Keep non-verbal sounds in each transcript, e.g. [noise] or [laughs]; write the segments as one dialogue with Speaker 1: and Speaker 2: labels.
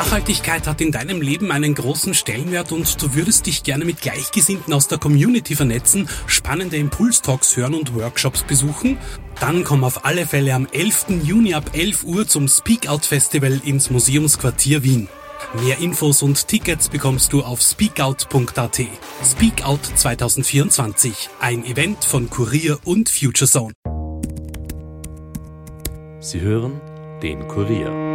Speaker 1: Nachhaltigkeit hat in deinem Leben einen großen Stellenwert und du würdest dich gerne mit Gleichgesinnten aus der Community vernetzen, spannende Impulstalks hören und Workshops besuchen? Dann komm auf alle Fälle am 11. Juni ab 11 Uhr zum Speak Out Festival ins Museumsquartier Wien. Mehr Infos und Tickets bekommst du auf speakout.at. Speakout 2024, ein Event von Kurier und Futurezone.
Speaker 2: Sie hören den Kurier.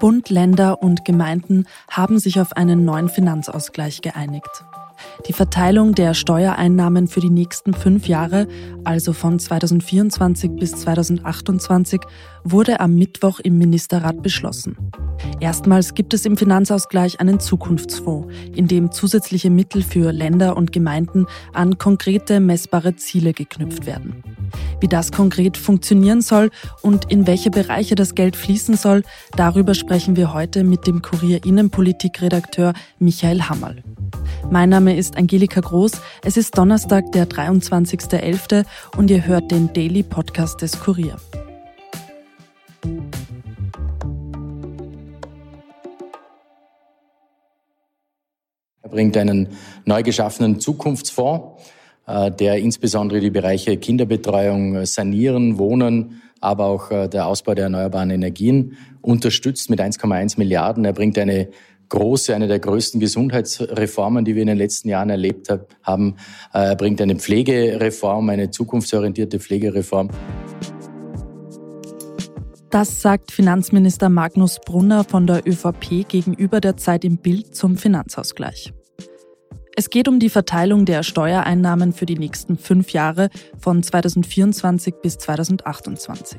Speaker 3: Bund, Länder und Gemeinden haben sich auf einen neuen Finanzausgleich geeinigt. Die Verteilung der Steuereinnahmen für die nächsten fünf Jahre, also von 2024 bis 2028, wurde am Mittwoch im Ministerrat beschlossen. Erstmals gibt es im Finanzausgleich einen Zukunftsfonds, in dem zusätzliche Mittel für Länder und Gemeinden an konkrete messbare Ziele geknüpft werden. Wie das konkret funktionieren soll und in welche Bereiche das Geld fließen soll, darüber sprechen wir heute mit dem Kurier Innenpolitikredakteur Michael Hammerl. Mein Name ist Angelika Groß. Es ist Donnerstag, der 23.11. und ihr hört den Daily Podcast des Kurier.
Speaker 4: Er bringt einen neu geschaffenen Zukunftsfonds, äh, der insbesondere die Bereiche Kinderbetreuung, Sanieren, Wohnen, aber auch äh, der Ausbau der erneuerbaren Energien unterstützt mit 1,1 Milliarden. Er bringt eine große, eine der größten Gesundheitsreformen, die wir in den letzten Jahren erlebt haben. Äh, bringt eine Pflegereform, eine zukunftsorientierte Pflegereform.
Speaker 3: Das sagt Finanzminister Magnus Brunner von der ÖVP gegenüber der Zeit im Bild zum Finanzausgleich. Es geht um die Verteilung der Steuereinnahmen für die nächsten fünf Jahre von 2024 bis 2028.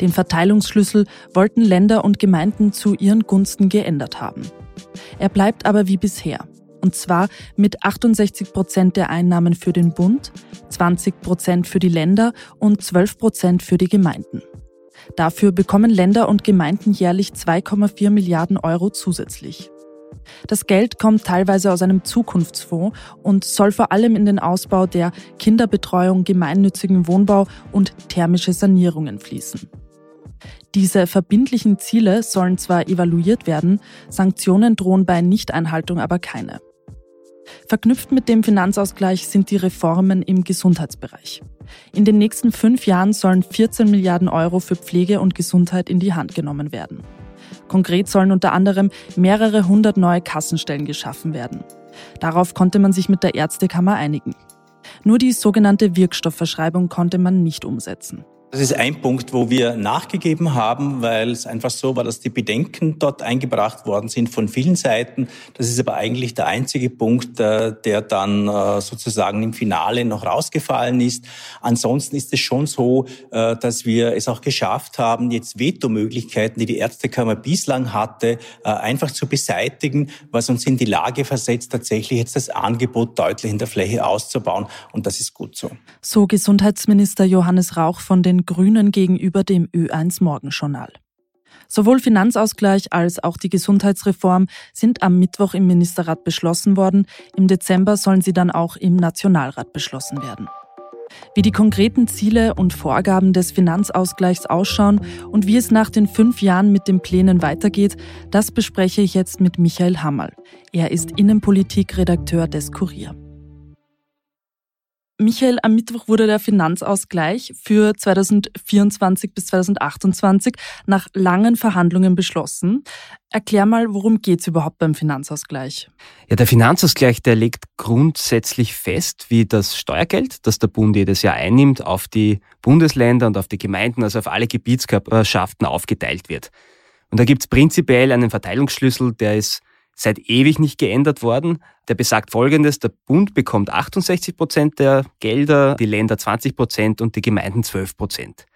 Speaker 3: Den Verteilungsschlüssel wollten Länder und Gemeinden zu ihren Gunsten geändert haben. Er bleibt aber wie bisher. Und zwar mit 68 Prozent der Einnahmen für den Bund, 20 Prozent für die Länder und 12 Prozent für die Gemeinden. Dafür bekommen Länder und Gemeinden jährlich 2,4 Milliarden Euro zusätzlich. Das Geld kommt teilweise aus einem Zukunftsfonds und soll vor allem in den Ausbau der Kinderbetreuung, gemeinnützigen Wohnbau und thermische Sanierungen fließen. Diese verbindlichen Ziele sollen zwar evaluiert werden, Sanktionen drohen bei Nichteinhaltung aber keine. Verknüpft mit dem Finanzausgleich sind die Reformen im Gesundheitsbereich. In den nächsten fünf Jahren sollen 14 Milliarden Euro für Pflege und Gesundheit in die Hand genommen werden. Konkret sollen unter anderem mehrere hundert neue Kassenstellen geschaffen werden. Darauf konnte man sich mit der Ärztekammer einigen. Nur die sogenannte Wirkstoffverschreibung konnte man nicht umsetzen.
Speaker 5: Das ist ein Punkt, wo wir nachgegeben haben, weil es einfach so war, dass die Bedenken dort eingebracht worden sind von vielen Seiten. Das ist aber eigentlich der einzige Punkt, äh, der dann äh, sozusagen im Finale noch rausgefallen ist. Ansonsten ist es schon so, äh, dass wir es auch geschafft haben, jetzt Vetomöglichkeiten, die die Ärztekammer bislang hatte, einfach zu beseitigen, was uns in die Lage versetzt, tatsächlich jetzt das Angebot deutlich in der Fläche auszubauen. Und das ist gut so.
Speaker 3: So Gesundheitsminister Johannes Rauch von den Grünen gegenüber dem Ö1 Morgenjournal. Sowohl Finanzausgleich als auch die Gesundheitsreform sind am Mittwoch im Ministerrat beschlossen worden. Im Dezember sollen sie dann auch im Nationalrat beschlossen werden. Wie die konkreten Ziele und Vorgaben des Finanzausgleichs ausschauen und wie es nach den fünf Jahren mit den Plänen weitergeht, das bespreche ich jetzt mit Michael Hammerl. Er ist Innenpolitikredakteur des Kurier. Michael, am Mittwoch wurde der Finanzausgleich für 2024 bis 2028 nach langen Verhandlungen beschlossen. Erklär mal, worum geht's überhaupt beim Finanzausgleich?
Speaker 6: Ja, der Finanzausgleich, der legt grundsätzlich fest, wie das Steuergeld, das der Bund jedes Jahr einnimmt, auf die Bundesländer und auf die Gemeinden, also auf alle Gebietskörperschaften aufgeteilt wird. Und da gibt's prinzipiell einen Verteilungsschlüssel, der ist seit ewig nicht geändert worden. Der besagt Folgendes, der Bund bekommt 68 Prozent der Gelder, die Länder 20 Prozent und die Gemeinden 12 Prozent.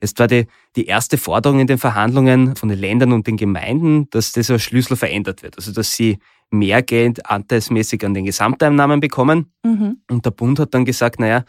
Speaker 6: Jetzt war die, die erste Forderung in den Verhandlungen von den Ländern und den Gemeinden, dass dieser Schlüssel verändert wird. Also, dass sie mehr Geld anteilsmäßig an den Gesamteinnahmen bekommen. Mhm. Und der Bund hat dann gesagt, naja,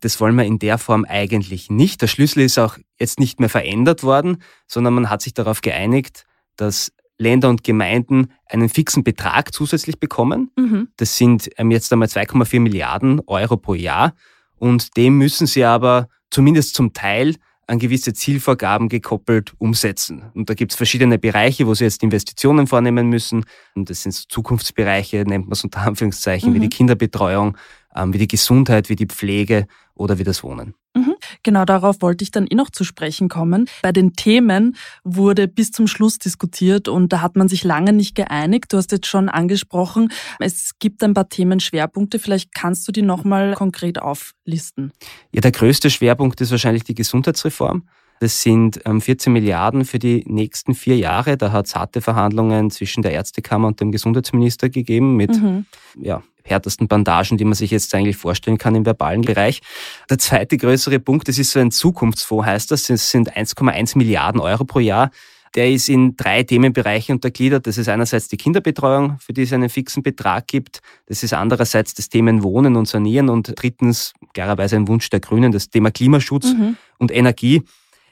Speaker 6: das wollen wir in der Form eigentlich nicht. Der Schlüssel ist auch jetzt nicht mehr verändert worden, sondern man hat sich darauf geeinigt, dass Länder und Gemeinden einen fixen Betrag zusätzlich bekommen. Mhm. Das sind ähm, jetzt einmal 2,4 Milliarden Euro pro Jahr. Und dem müssen sie aber zumindest zum Teil an gewisse Zielvorgaben gekoppelt umsetzen. Und da gibt es verschiedene Bereiche, wo sie jetzt Investitionen vornehmen müssen. Und das sind so Zukunftsbereiche, nennt man es unter Anführungszeichen, mhm. wie die mhm. Kinderbetreuung, ähm, wie die Gesundheit, wie die Pflege oder wie das Wohnen.
Speaker 3: Mhm. Genau darauf wollte ich dann eh noch zu sprechen kommen. Bei den Themen wurde bis zum Schluss diskutiert und da hat man sich lange nicht geeinigt. Du hast jetzt schon angesprochen, es gibt ein paar Themenschwerpunkte. Vielleicht kannst du die nochmal konkret auflisten.
Speaker 6: Ja, der größte Schwerpunkt ist wahrscheinlich die Gesundheitsreform. Das sind 14 ähm, Milliarden für die nächsten vier Jahre. Da hat es harte Verhandlungen zwischen der Ärztekammer und dem Gesundheitsminister gegeben mit mhm. ja, härtesten Bandagen, die man sich jetzt eigentlich vorstellen kann im verbalen Bereich. Der zweite größere Punkt, das ist so ein Zukunftsfonds, heißt das. Es sind 1,1 Milliarden Euro pro Jahr. Der ist in drei Themenbereiche untergliedert. Das ist einerseits die Kinderbetreuung, für die es einen fixen Betrag gibt. Das ist andererseits das Thema Wohnen und Sanieren und drittens, klarerweise ein Wunsch der Grünen, das Thema Klimaschutz mhm. und Energie.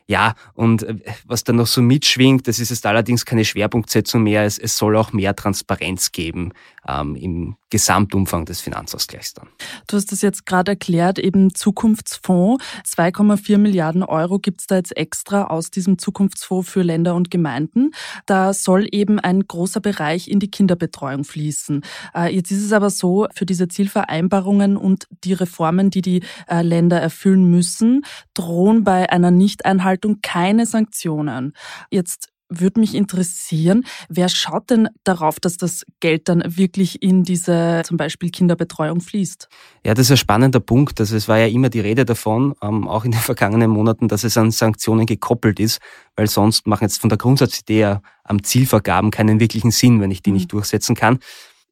Speaker 6: Ja, und äh, was dann noch so mitschwingt, das ist jetzt allerdings keine Schwerpunktsetzung mehr. Es, es soll auch mehr Transparenz geben ähm, im Gesamtumfang des Finanzausgleichs dann.
Speaker 3: Du hast das jetzt gerade erklärt, eben Zukunftsfonds. 2,4 Milliarden Euro gibt es da jetzt extra aus diesem Zukunftsfonds für Länder und Gemeinden. Da soll eben ein großer Bereich in die Kinderbetreuung fließen. Äh, jetzt ist es aber so, für diese Zielvereinbarungen und die Reformen, die die äh, Länder erfüllen müssen, drohen bei einer Nichteinhaltung keine Sanktionen. Jetzt würde mich interessieren, wer schaut denn darauf, dass das Geld dann wirklich in diese zum Beispiel Kinderbetreuung fließt?
Speaker 6: Ja, das ist ein spannender Punkt. Also es war ja immer die Rede davon, ähm, auch in den [laughs] vergangenen Monaten, dass es an Sanktionen gekoppelt ist, weil sonst machen jetzt von der Grundsatzidee am Zielvergaben keinen wirklichen Sinn, wenn ich die mhm. nicht durchsetzen kann.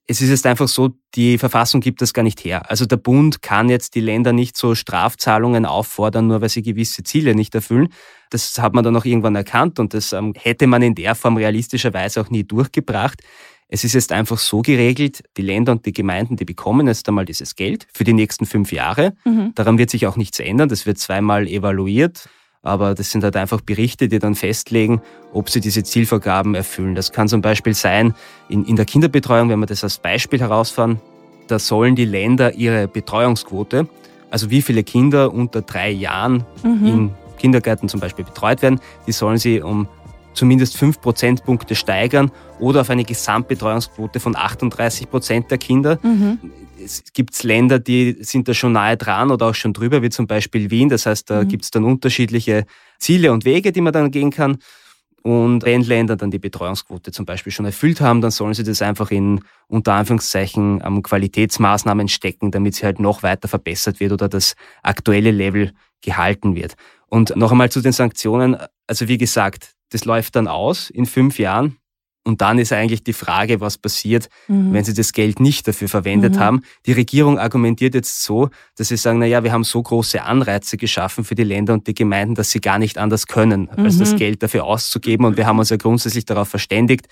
Speaker 6: Es ist jetzt einfach so, die Verfassung gibt das gar nicht her. Also der Bund kann jetzt die Länder nicht so Strafzahlungen auffordern, nur weil sie gewisse Ziele nicht erfüllen. Das hat man dann auch irgendwann erkannt und das ähm, hätte man in der Form realistischerweise auch nie durchgebracht. Es ist jetzt einfach so geregelt, die Länder und die Gemeinden, die bekommen jetzt einmal dieses Geld für die nächsten fünf Jahre. Mhm. Daran wird sich auch nichts ändern. Das wird zweimal evaluiert. Aber das sind halt einfach Berichte, die dann festlegen, ob sie diese Zielvorgaben erfüllen. Das kann zum Beispiel sein, in, in der Kinderbetreuung, wenn wir das als Beispiel herausfahren, da sollen die Länder ihre Betreuungsquote, also wie viele Kinder unter drei Jahren mhm. in Kindergärten zum Beispiel betreut werden, die sollen sie um zumindest fünf Prozentpunkte steigern oder auf eine Gesamtbetreuungsquote von 38 Prozent der Kinder. Mhm. Es gibt Länder, die sind da schon nahe dran oder auch schon drüber, wie zum Beispiel Wien. Das heißt, da mhm. gibt es dann unterschiedliche Ziele und Wege, die man dann gehen kann. Und wenn Länder dann die Betreuungsquote zum Beispiel schon erfüllt haben, dann sollen sie das einfach in unter Anführungszeichen Qualitätsmaßnahmen stecken, damit sie halt noch weiter verbessert wird oder das aktuelle Level gehalten wird. Und noch einmal zu den Sanktionen. Also wie gesagt, das läuft dann aus in fünf Jahren. Und dann ist eigentlich die Frage, was passiert, mhm. wenn sie das Geld nicht dafür verwendet mhm. haben. Die Regierung argumentiert jetzt so, dass sie sagen, na ja, wir haben so große Anreize geschaffen für die Länder und die Gemeinden, dass sie gar nicht anders können, mhm. als das mhm. Geld dafür auszugeben. Und wir haben uns ja grundsätzlich darauf verständigt.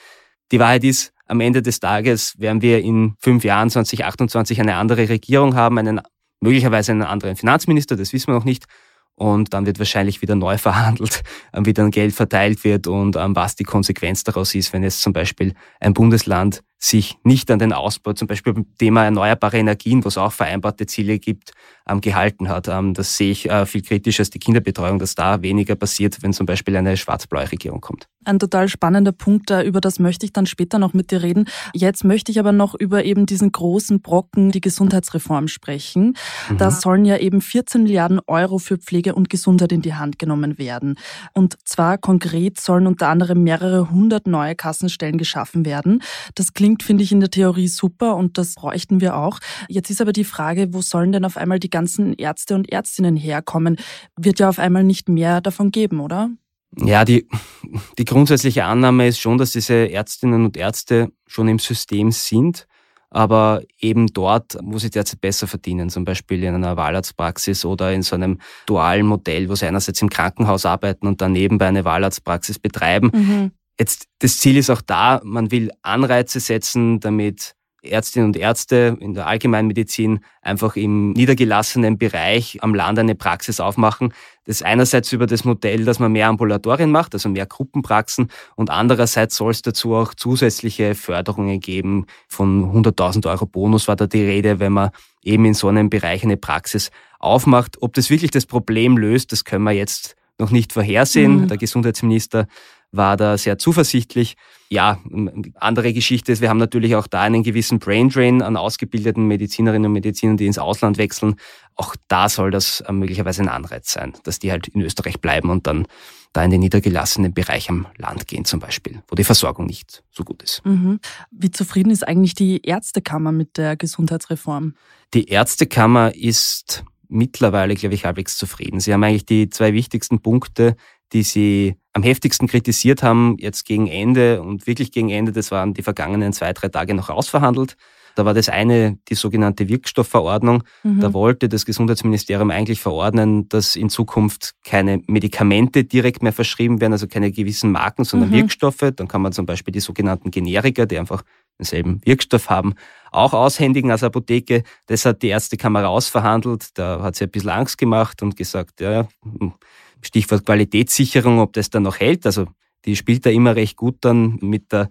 Speaker 6: Die Wahrheit ist, am Ende des Tages werden wir in fünf Jahren 2028 eine andere Regierung haben, einen, möglicherweise einen anderen Finanzminister, das wissen wir noch nicht und dann wird wahrscheinlich wieder neu [laughs] verhandelt, ähm, wie dann Geld verteilt wird und ähm, was die Konsequenz daraus ist, wenn jetzt zum Beispiel ein Bundesland sich nicht an den Ausbau, zum Beispiel beim Thema erneuerbare Energien, wo es auch vereinbarte Ziele gibt, ähm, gehalten hat. Ähm, das sehe ich äh, viel kritischer als die Kinderbetreuung, dass da weniger passiert, wenn zum Beispiel eine schwarz-blaue Regierung kommt.
Speaker 3: Ein total spannender Punkt, äh, über das möchte ich dann später noch mit dir reden. Jetzt möchte ich aber noch über eben diesen großen Brocken, die Gesundheitsreform sprechen. Mhm. Da sollen ja eben 14 Milliarden Euro für Pflege und Gesundheit in die Hand genommen werden. Und zwar konkret sollen unter anderem mehrere hundert neue Kassenstellen geschaffen werden. Das klingt klingt, finde ich, in der Theorie super und das bräuchten wir auch. Jetzt ist aber die Frage, wo sollen denn auf einmal die ganzen Ärzte und Ärztinnen herkommen? Wird ja auf einmal nicht mehr davon geben, oder?
Speaker 6: Ja, die, die grundsätzliche Annahme ist schon, dass diese Ärztinnen und Ärzte schon im System sind, aber eben dort, wo sie derzeit besser verdienen, zum Beispiel in einer Wahlarztpraxis oder in so einem dualen Modell, wo sie einerseits im Krankenhaus arbeiten und dann nebenbei eine Wahlarztpraxis betreiben. Mhm. Jetzt, das Ziel ist auch da, man will Anreize setzen, damit Ärztinnen und Ärzte in der Allgemeinmedizin einfach im niedergelassenen Bereich am Land eine Praxis aufmachen. Das einerseits über das Modell, dass man mehr Ambulatorien macht, also mehr Gruppenpraxen und andererseits soll es dazu auch zusätzliche Förderungen geben. Von 100.000 Euro Bonus war da die Rede, wenn man eben in so einem Bereich eine Praxis aufmacht. Ob das wirklich das Problem löst, das können wir jetzt noch nicht vorhersehen. Mhm. Der Gesundheitsminister war da sehr zuversichtlich. Ja, andere Geschichte ist, wir haben natürlich auch da einen gewissen Braindrain an ausgebildeten Medizinerinnen und Medizinern, die ins Ausland wechseln. Auch da soll das äh, möglicherweise ein Anreiz sein, dass die halt in Österreich bleiben und dann da in den niedergelassenen Bereich am Land gehen zum Beispiel, wo die Versorgung nicht so gut ist.
Speaker 3: Mhm. Wie zufrieden ist eigentlich die Ärztekammer mit der Gesundheitsreform?
Speaker 6: Die Ärztekammer ist mittlerweile, glaube ich, halbwegs zufrieden. Sie haben eigentlich die zwei wichtigsten Punkte, die sie am heftigsten kritisiert haben, jetzt gegen Ende und wirklich gegen Ende, das waren die vergangenen zwei, drei Tage noch ausverhandelt. Da war das eine die sogenannte Wirkstoffverordnung. Mhm. Da wollte das Gesundheitsministerium eigentlich verordnen, dass in Zukunft keine Medikamente direkt mehr verschrieben werden, also keine gewissen Marken, sondern mhm. Wirkstoffe. Dann kann man zum Beispiel die sogenannten Generika, die einfach denselben Wirkstoff haben, auch aushändigen als Apotheke. Das hat die Ärztekammer ausverhandelt. Da hat sie ein bisschen Angst gemacht und gesagt, ja, Stichwort Qualitätssicherung, ob das dann noch hält. Also die spielt da immer recht gut dann mit der,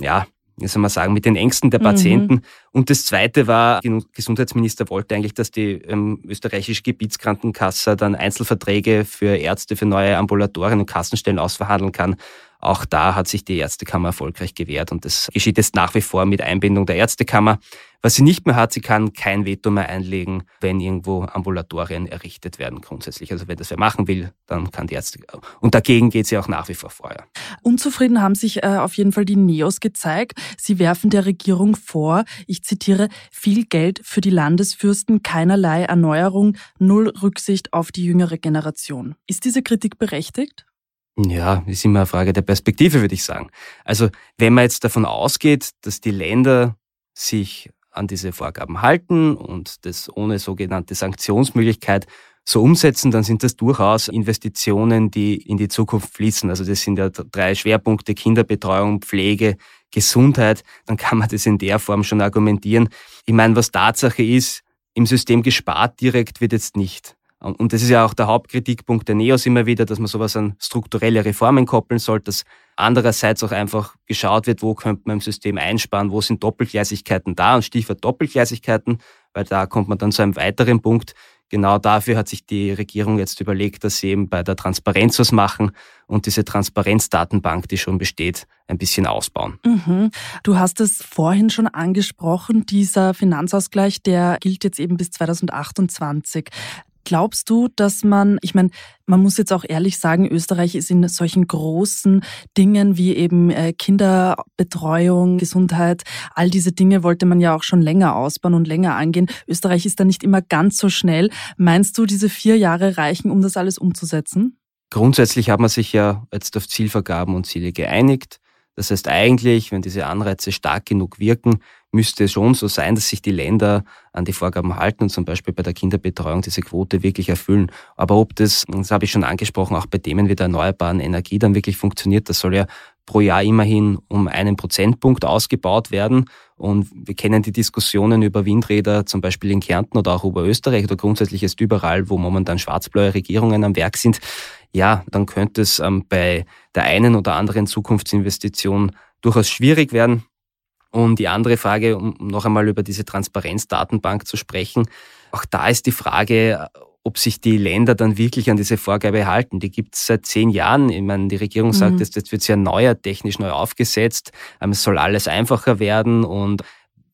Speaker 6: ja, soll man sagen, mit den Ängsten der Patienten. Mhm. Und das Zweite war, der Gesundheitsminister wollte eigentlich, dass die ähm, österreichische Gebietskrankenkasse dann Einzelverträge für Ärzte, für neue Ambulatorien und Kassenstellen ausverhandeln kann. Auch da hat sich die Ärztekammer erfolgreich gewehrt und das geschieht jetzt nach wie vor mit Einbindung der Ärztekammer. Was sie nicht mehr hat, sie kann kein Veto mehr einlegen, wenn irgendwo Ambulatorien errichtet werden grundsätzlich. Also wenn das wer machen will, dann kann die Ärzte. Und dagegen geht sie auch nach wie vor vorher.
Speaker 3: Unzufrieden haben sich äh, auf jeden Fall die Neos gezeigt. Sie werfen der Regierung vor, ich zitiere, viel Geld für die Landesfürsten, keinerlei Erneuerung, null Rücksicht auf die jüngere Generation. Ist diese Kritik berechtigt?
Speaker 6: Ja, ist immer eine Frage der Perspektive, würde ich sagen. Also wenn man jetzt davon ausgeht, dass die Länder sich an diese Vorgaben halten und das ohne sogenannte Sanktionsmöglichkeit so umsetzen, dann sind das durchaus Investitionen, die in die Zukunft fließen. Also das sind ja drei Schwerpunkte, Kinderbetreuung, Pflege, Gesundheit. Dann kann man das in der Form schon argumentieren. Ich meine, was Tatsache ist, im System gespart direkt wird jetzt nicht. Und das ist ja auch der Hauptkritikpunkt der NEOS immer wieder, dass man sowas an strukturelle Reformen koppeln sollte, dass andererseits auch einfach geschaut wird, wo könnte man im System einsparen, wo sind Doppelgleisigkeiten da und Stichwort Doppelgleisigkeiten, weil da kommt man dann zu einem weiteren Punkt. Genau dafür hat sich die Regierung jetzt überlegt, dass sie eben bei der Transparenz was machen und diese Transparenzdatenbank, die schon besteht, ein bisschen ausbauen.
Speaker 3: Mhm. Du hast es vorhin schon angesprochen, dieser Finanzausgleich, der gilt jetzt eben bis 2028. Glaubst du, dass man, ich meine, man muss jetzt auch ehrlich sagen, Österreich ist in solchen großen Dingen wie eben äh, Kinderbetreuung, Gesundheit, all diese Dinge wollte man ja auch schon länger ausbauen und länger angehen. Österreich ist da nicht immer ganz so schnell. Meinst du, diese vier Jahre reichen, um das alles umzusetzen?
Speaker 6: Grundsätzlich hat man sich ja jetzt auf Zielvergaben und Ziele geeinigt. Das heißt eigentlich, wenn diese Anreize stark genug wirken, müsste es schon so sein, dass sich die Länder an die Vorgaben halten und zum Beispiel bei der Kinderbetreuung diese Quote wirklich erfüllen. Aber ob das, das habe ich schon angesprochen, auch bei Themen wie der erneuerbaren Energie dann wirklich funktioniert, das soll ja pro Jahr immerhin um einen Prozentpunkt ausgebaut werden. Und wir kennen die Diskussionen über Windräder zum Beispiel in Kärnten oder auch über Österreich oder grundsätzlich ist überall, wo momentan schwarz-blaue Regierungen am Werk sind. Ja, dann könnte es ähm, bei der einen oder anderen Zukunftsinvestition durchaus schwierig werden. Und die andere Frage, um noch einmal über diese Transparenzdatenbank zu sprechen, auch da ist die Frage, ob sich die Länder dann wirklich an diese Vorgabe halten. Die gibt es seit zehn Jahren. Ich meine, die Regierung sagt, mhm. jetzt wird sie erneuert, technisch neu aufgesetzt. Ähm, es soll alles einfacher werden und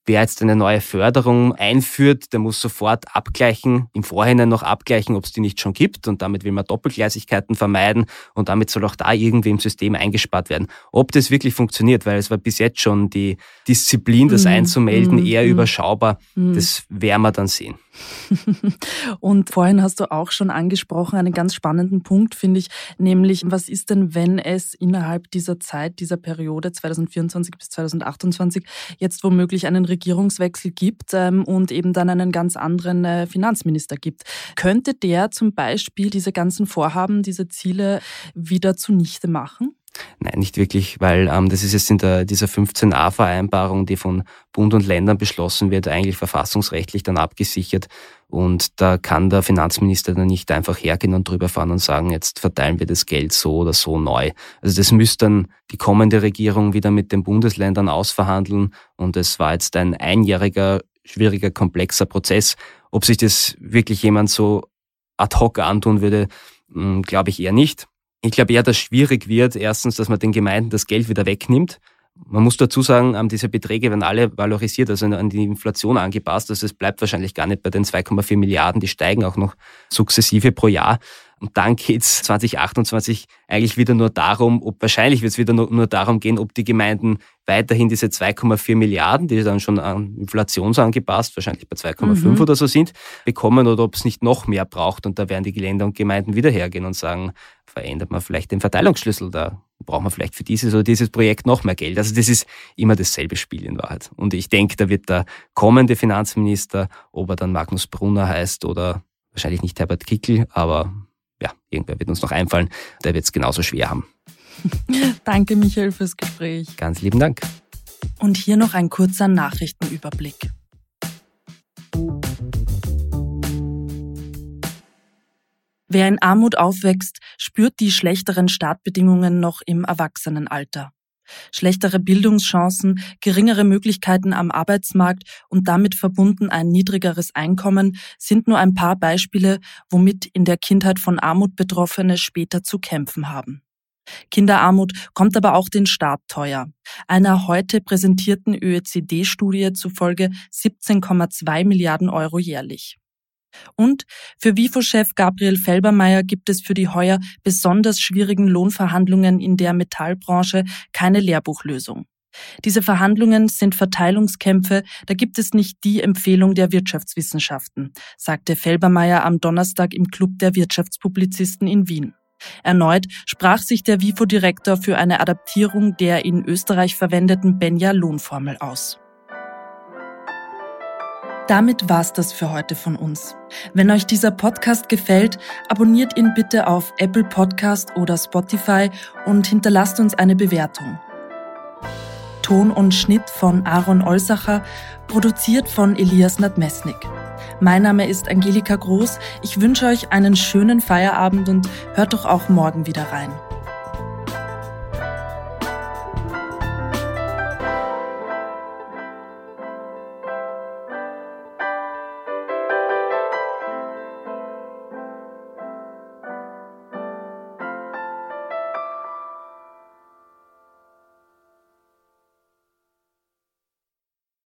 Speaker 6: Wer jetzt eine neue Förderung einführt, der muss sofort abgleichen, im Vorhinein noch abgleichen, ob es die nicht schon gibt. Und damit will man Doppelgleisigkeiten vermeiden. Und damit soll auch da irgendwie im System eingespart werden. Ob das wirklich funktioniert, weil es war bis jetzt schon die Disziplin, das mm, einzumelden, mm, eher mm, überschaubar. Mm. Das werden wir dann sehen. [laughs]
Speaker 3: Und vorhin hast du auch schon angesprochen, einen ganz spannenden Punkt, finde ich, nämlich, was ist denn, wenn es innerhalb dieser Zeit, dieser Periode 2024 bis 2028 jetzt womöglich einen Regierungswechsel gibt ähm, und eben dann einen ganz anderen äh, Finanzminister gibt? Könnte der zum Beispiel diese ganzen Vorhaben, diese Ziele wieder zunichte machen?
Speaker 6: Nein, nicht wirklich, weil ähm, das ist jetzt in der, dieser 15a-Vereinbarung, die von Bund und Ländern beschlossen wird, eigentlich verfassungsrechtlich dann abgesichert. Und da kann der Finanzminister dann nicht einfach hergehen und drüber fahren und sagen, jetzt verteilen wir das Geld so oder so neu. Also das müsste dann die kommende Regierung wieder mit den Bundesländern ausverhandeln. Und es war jetzt ein einjähriger, schwieriger, komplexer Prozess. Ob sich das wirklich jemand so ad hoc antun würde, hm, glaube ich eher nicht. Ich glaube eher, dass schwierig wird, erstens, dass man den Gemeinden das Geld wieder wegnimmt. Man muss dazu sagen, ähm, diese Beträge werden alle valorisiert, also an die Inflation angepasst. Also es bleibt wahrscheinlich gar nicht bei den 2,4 Milliarden, die steigen auch noch sukzessive pro Jahr. Und dann geht's 2028 eigentlich wieder nur darum, ob wahrscheinlich wird es wieder nur, nur, darum gehen, ob die Gemeinden weiterhin diese 2,4 Milliarden, die dann schon an inflationsangepasst, wahrscheinlich bei 2,5 mhm. oder so sind, bekommen oder ob es nicht noch mehr braucht. Und da werden die Länder und Gemeinden wieder hergehen und sagen, verändert man vielleicht den Verteilungsschlüssel, da braucht man vielleicht für dieses oder dieses Projekt noch mehr Geld. Also das ist immer dasselbe Spiel in Wahrheit. Und ich denke, da wird der kommende Finanzminister, ob er dann Magnus Brunner heißt oder wahrscheinlich nicht Herbert Kickel, aber ja, irgendwer wird uns noch einfallen, der wird es genauso schwer haben. [laughs]
Speaker 3: Danke, Michael, fürs Gespräch.
Speaker 6: Ganz lieben Dank.
Speaker 3: Und hier noch ein kurzer Nachrichtenüberblick. Wer in Armut aufwächst, spürt die schlechteren Startbedingungen noch im Erwachsenenalter. Schlechtere Bildungschancen, geringere Möglichkeiten am Arbeitsmarkt und damit verbunden ein niedrigeres Einkommen sind nur ein paar Beispiele, womit in der Kindheit von Armut Betroffene später zu kämpfen haben. Kinderarmut kommt aber auch den Staat teuer. Einer heute präsentierten ÖECD-Studie zufolge 17,2 Milliarden Euro jährlich. Und für WIFO-Chef Gabriel Felbermeier gibt es für die heuer besonders schwierigen Lohnverhandlungen in der Metallbranche keine Lehrbuchlösung. Diese Verhandlungen sind Verteilungskämpfe, da gibt es nicht die Empfehlung der Wirtschaftswissenschaften, sagte Felbermeier am Donnerstag im Club der Wirtschaftspublizisten in Wien. Erneut sprach sich der WIFO-Direktor für eine Adaptierung der in Österreich verwendeten Benja-Lohnformel aus. Damit war's das für heute von uns. Wenn euch dieser Podcast gefällt, abonniert ihn bitte auf Apple Podcast oder Spotify und hinterlasst uns eine Bewertung. Ton und Schnitt von Aaron Olsacher, produziert von Elias Nadmesnik. Mein Name ist Angelika Groß. Ich wünsche euch einen schönen Feierabend und hört doch auch morgen wieder rein.